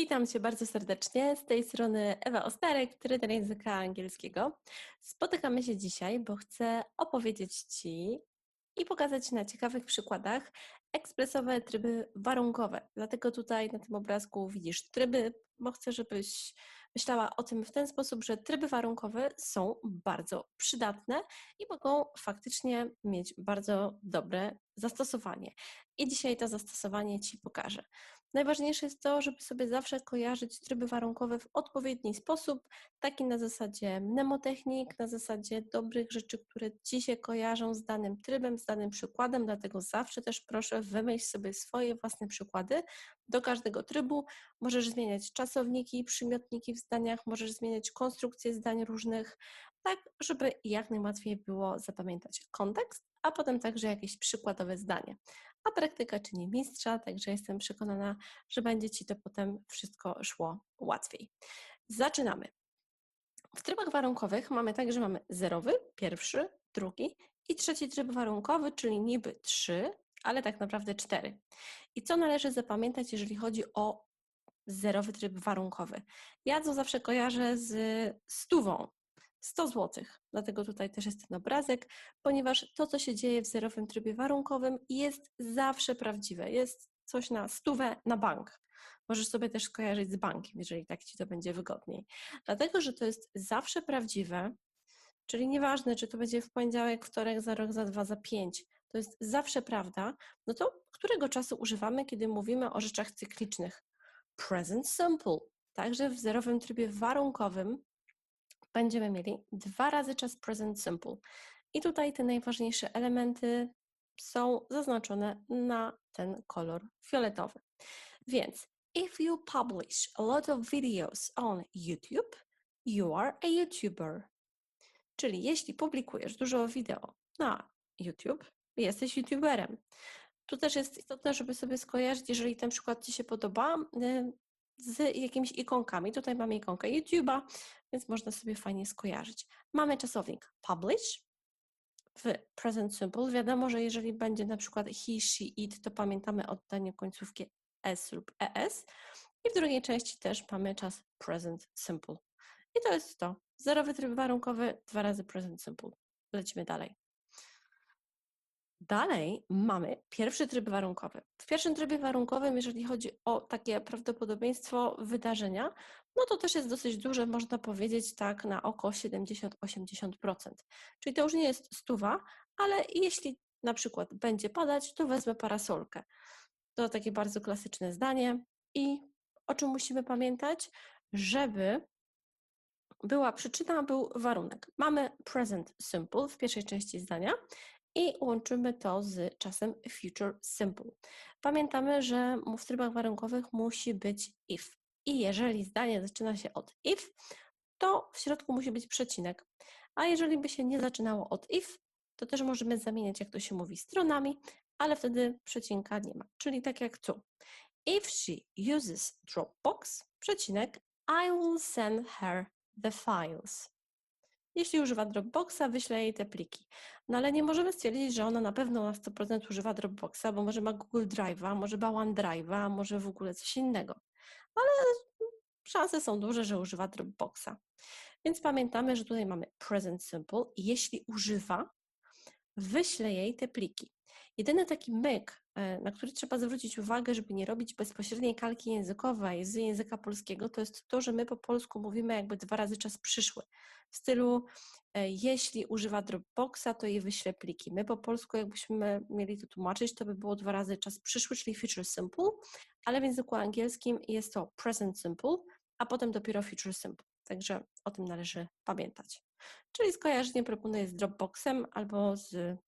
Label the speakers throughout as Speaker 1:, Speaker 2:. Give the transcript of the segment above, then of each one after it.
Speaker 1: Witam Cię bardzo serdecznie. Z tej strony Ewa Ostarek, trener języka angielskiego. Spotykamy się dzisiaj, bo chcę opowiedzieć Ci i pokazać na ciekawych przykładach ekspresowe tryby warunkowe. Dlatego tutaj na tym obrazku widzisz tryby, bo chcę, żebyś myślała o tym w ten sposób, że tryby warunkowe są bardzo przydatne i mogą faktycznie mieć bardzo dobre zastosowanie. I dzisiaj to zastosowanie Ci pokażę. Najważniejsze jest to, żeby sobie zawsze kojarzyć tryby warunkowe w odpowiedni sposób, taki na zasadzie mnemotechnik, na zasadzie dobrych rzeczy, które Ci się kojarzą z danym trybem, z danym przykładem, dlatego zawsze też proszę wymyśl sobie swoje własne przykłady do każdego trybu. Możesz zmieniać czasowniki, przymiotniki w zdaniach, możesz zmieniać konstrukcje zdań różnych, tak żeby jak najłatwiej było zapamiętać kontekst, a potem także jakieś przykładowe zdanie. A praktyka czyni mistrza, także jestem przekonana, że będzie Ci to potem wszystko szło łatwiej. Zaczynamy. W trybach warunkowych mamy tak, że mamy zerowy, pierwszy, drugi i trzeci tryb warunkowy, czyli niby trzy, ale tak naprawdę cztery. I co należy zapamiętać, jeżeli chodzi o zerowy tryb warunkowy? Ja to zawsze kojarzę z stówą, 100 zł. Dlatego tutaj też jest ten obrazek, ponieważ to, co się dzieje w zerowym trybie warunkowym, jest zawsze prawdziwe. Jest coś na stówę na bank. Możesz sobie też skojarzyć z bankiem, jeżeli tak ci to będzie wygodniej. Dlatego, że to jest zawsze prawdziwe, czyli nieważne, czy to będzie w poniedziałek, wtorek, za rok, za dwa, za pięć, to jest zawsze prawda, no to którego czasu używamy, kiedy mówimy o rzeczach cyklicznych? Present simple. Także w zerowym trybie warunkowym będziemy mieli dwa razy czas present simple. I tutaj te najważniejsze elementy są zaznaczone na ten kolor fioletowy. Więc if you publish a lot of videos on YouTube, you are a YouTuber. Czyli jeśli publikujesz dużo wideo na YouTube, jesteś YouTuberem. Tu też jest istotne, żeby sobie skojarzyć, jeżeli ten przykład Ci się podoba, y, z jakimiś ikonkami. Tutaj mamy ikonkę YouTube'a, więc można sobie fajnie skojarzyć. Mamy czasownik publish w present simple. Wiadomo, że jeżeli będzie na przykład he, she, it, to pamiętamy oddanie końcówki s lub es. I w drugiej części też mamy czas present simple. I to jest to. Zerowy tryb warunkowy, dwa razy present simple. Lecimy dalej. Dalej mamy pierwszy tryb warunkowy. W pierwszym trybie warunkowym, jeżeli chodzi o takie prawdopodobieństwo wydarzenia, no to też jest dosyć duże, można powiedzieć tak na oko 70-80%. Czyli to już nie jest stuwa, ale jeśli na przykład będzie padać, to wezmę parasolkę. To takie bardzo klasyczne zdanie. I o czym musimy pamiętać? Żeby była przyczyna, był warunek. Mamy present simple w pierwszej części zdania i łączymy to z czasem future simple. Pamiętamy, że w trybach warunkowych musi być if. I jeżeli zdanie zaczyna się od if, to w środku musi być przecinek. A jeżeli by się nie zaczynało od if, to też możemy zamieniać, jak to się mówi, stronami, ale wtedy przecinka nie ma. Czyli tak jak tu. If she uses Dropbox, przecinek, I will send her the files. Jeśli używa Dropboxa, wyślę jej te pliki. No ale nie możemy stwierdzić, że ona na pewno na 100% używa Dropboxa, bo może ma Google Drive'a, może ma OneDrive'a, może w ogóle coś innego. Ale szanse są duże, że używa Dropboxa. Więc pamiętamy, że tutaj mamy present simple i jeśli używa, wyślę jej te pliki. Jedyny taki myk, na który trzeba zwrócić uwagę, żeby nie robić bezpośredniej kalki językowej z języka polskiego, to jest to, że my po polsku mówimy jakby dwa razy czas przyszły. W stylu, e, jeśli używa Dropboxa, to jej wyślę pliki. My po polsku, jakbyśmy mieli to tłumaczyć, to by było dwa razy czas przyszły, czyli future simple, ale w języku angielskim jest to present simple, a potem dopiero future simple. Także o tym należy pamiętać. Czyli skojarzenie proponuję z Dropboxem albo z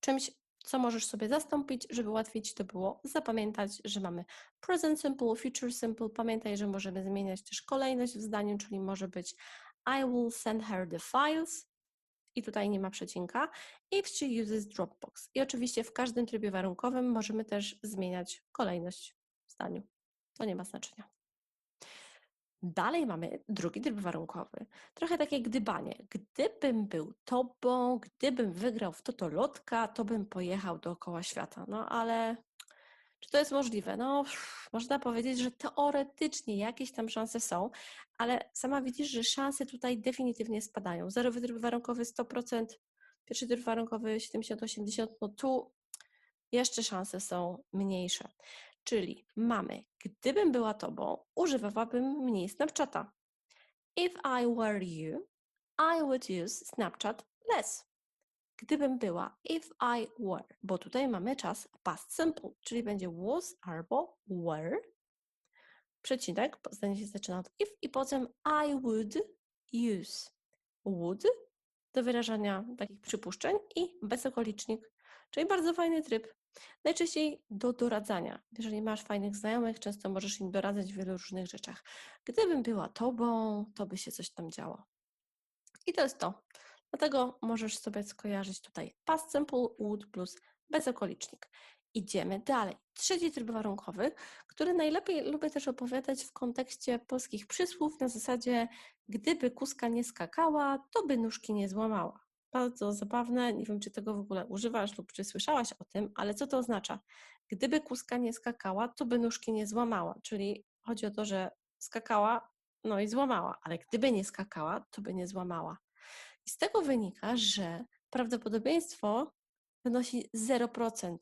Speaker 1: czymś Co możesz sobie zastąpić, żeby łatwiej Ci to było zapamiętać, że mamy present simple, future simple. Pamiętaj, że możemy zmieniać też kolejność w zdaniu, czyli może być I will send her the files i tutaj nie ma przecinka if she uses Dropbox. I oczywiście w każdym trybie warunkowym możemy też zmieniać kolejność w zdaniu. To nie ma znaczenia. Dalej mamy drugi tryb warunkowy. Trochę takie gdybanie. Gdybym był tobą, gdybym wygrał w totolotka, to bym pojechał dookoła świata. No ale czy to jest możliwe? No, można powiedzieć, że teoretycznie jakieś tam szanse są, ale sama widzisz, że szanse tutaj definitywnie spadają. Zerowy tryb warunkowy 100%, pierwszy tryb warunkowy 70-80%, no tu jeszcze szanse są mniejsze. Czyli mamy, gdybym była tobą, używałabym mniej Snapchata. If I were you, I would use Snapchat less. Gdybym była, if I were, bo tutaj mamy czas past simple, czyli będzie was albo were. Przecinek, zdanie się zaczyna od if i potem I would use. Would do wyrażania takich przypuszczeń i bezokolicznik, czyli bardzo fajny tryb. Najczęściej do doradzania. Jeżeli masz fajnych znajomych, często możesz im doradzać w wielu różnych rzeczach. Gdybym była tobą, to by się coś tam działo. I to jest to. Dlatego możesz sobie skojarzyć tutaj past simple, would plus bezokolicznik. Idziemy dalej. Trzeci tryb warunkowy, który najlepiej lubię też opowiadać w kontekście polskich przysłów na zasadzie gdyby kuska nie skakała, to by nóżki nie złamała. Bardzo zabawne, nie wiem czy tego w ogóle używasz lub czy słyszałaś o tym, ale co to oznacza? Gdyby kuska nie skakała, to by nóżki nie złamała, czyli chodzi o to, że skakała, no i złamała, ale gdyby nie skakała, to by nie złamała. I z tego wynika, że prawdopodobieństwo wynosi 0%.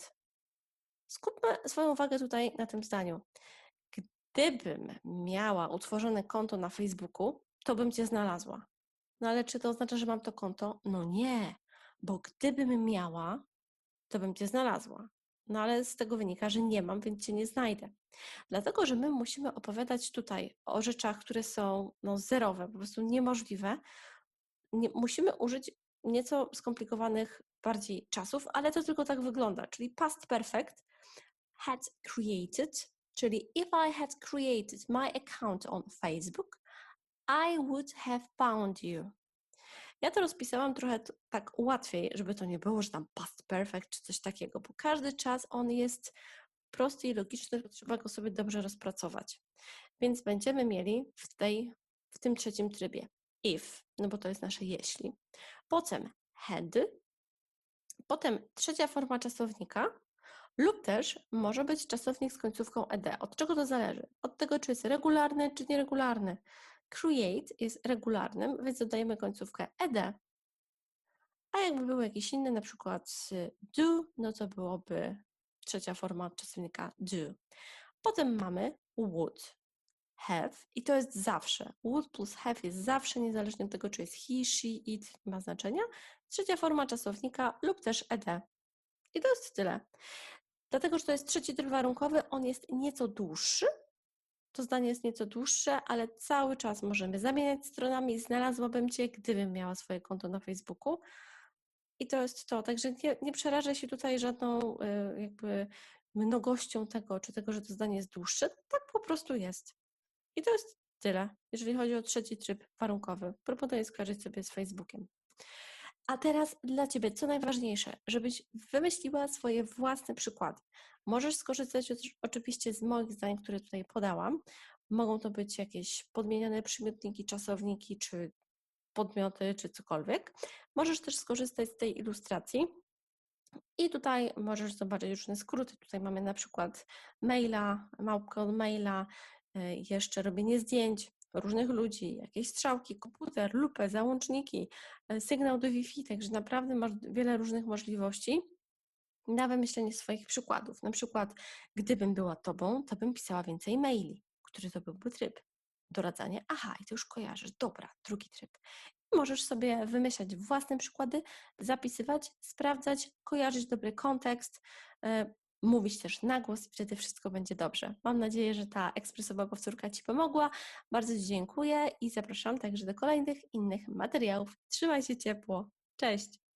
Speaker 1: Skupmy swoją uwagę tutaj na tym zdaniu. Gdybym miała utworzone konto na Facebooku, to bym cię znalazła. No ale czy to oznacza, że mam to konto? No nie, bo gdybym miała, to bym cię znalazła. No ale z tego wynika, że nie mam, więc cię nie znajdę. Dlatego, że my musimy opowiadać tutaj o rzeczach, które są no, zerowe, po prostu niemożliwe, nie, musimy użyć nieco skomplikowanych bardziej czasów, ale to tylko tak wygląda, czyli past perfect had created, czyli if I had created my account on Facebook, I would have found you. Ja to rozpisałam trochę tak łatwiej, żeby to nie było, że tam past perfect czy coś takiego, bo każdy czas on jest prosty i logiczny, trzeba go sobie dobrze rozpracować. Więc będziemy mieli w, tej, w tym trzecim trybie if, no bo to jest nasze jeśli. Potem had, potem trzecia forma czasownika lub też może być czasownik z końcówką ed. Od czego to zależy? Od tego, czy jest regularny, czy nieregularny. Create jest regularnym, więc dodajemy końcówkę ed. A jakby był jakiś inny, na przykład do, no to byłoby trzecia forma czasownika do. Potem mamy would, have i to jest zawsze. Would plus have jest zawsze, niezależnie od tego, czy jest he, she, it, ma znaczenia. Trzecia forma czasownika lub też ed. I to jest tyle. Dlatego, że to jest trzeci tryb warunkowy, on jest nieco dłuższy. To zdanie jest nieco dłuższe, ale cały czas możemy zamieniać stronami. Znalazłabym Cię, gdybym miała swoje konto na Facebooku. I to jest to. Także nie, nie przerażę się tutaj żadną y, jakby mnogością tego, czy tego, że to zdanie jest dłuższe. Tak po prostu jest. I to jest tyle, jeżeli chodzi o trzeci tryb warunkowy. Proponuję skojarzyć sobie z Facebookiem. A teraz dla Ciebie, co najważniejsze, żebyś wymyśliła swoje własne przykłady. Możesz skorzystać oczywiście z moich zdań, które tutaj podałam. Mogą to być jakieś podmieniane przymiotniki, czasowniki, czy podmioty, czy cokolwiek. Możesz też skorzystać z tej ilustracji. I tutaj możesz zobaczyć różne skróty. Tutaj mamy na przykład maila, małpkę od maila, E, jeszcze robienie zdjęć różnych ludzi, jakieś strzałki, komputer, lupę, załączniki, e, sygnał do Wi-Fi, także naprawdę masz wiele różnych możliwości na wymyślenie swoich przykładów. Na przykład, gdybym była tobą, to bym pisała więcej maili, który to byłby tryb. Doradzanie, aha, i to już kojarzysz, dobra, drugi tryb. Możesz sobie wymyślać własne przykłady, zapisywać, sprawdzać, kojarzyć dobry kontekst, e, mówić też na głos i wtedy wszystko będzie dobrze. Mam nadzieję, że ta ekspresowa powtórka Ci pomogła. Bardzo Ci dziękuję i zapraszam także do kolejnych innych materiałów. Trzymaj się ciepło. Cześć!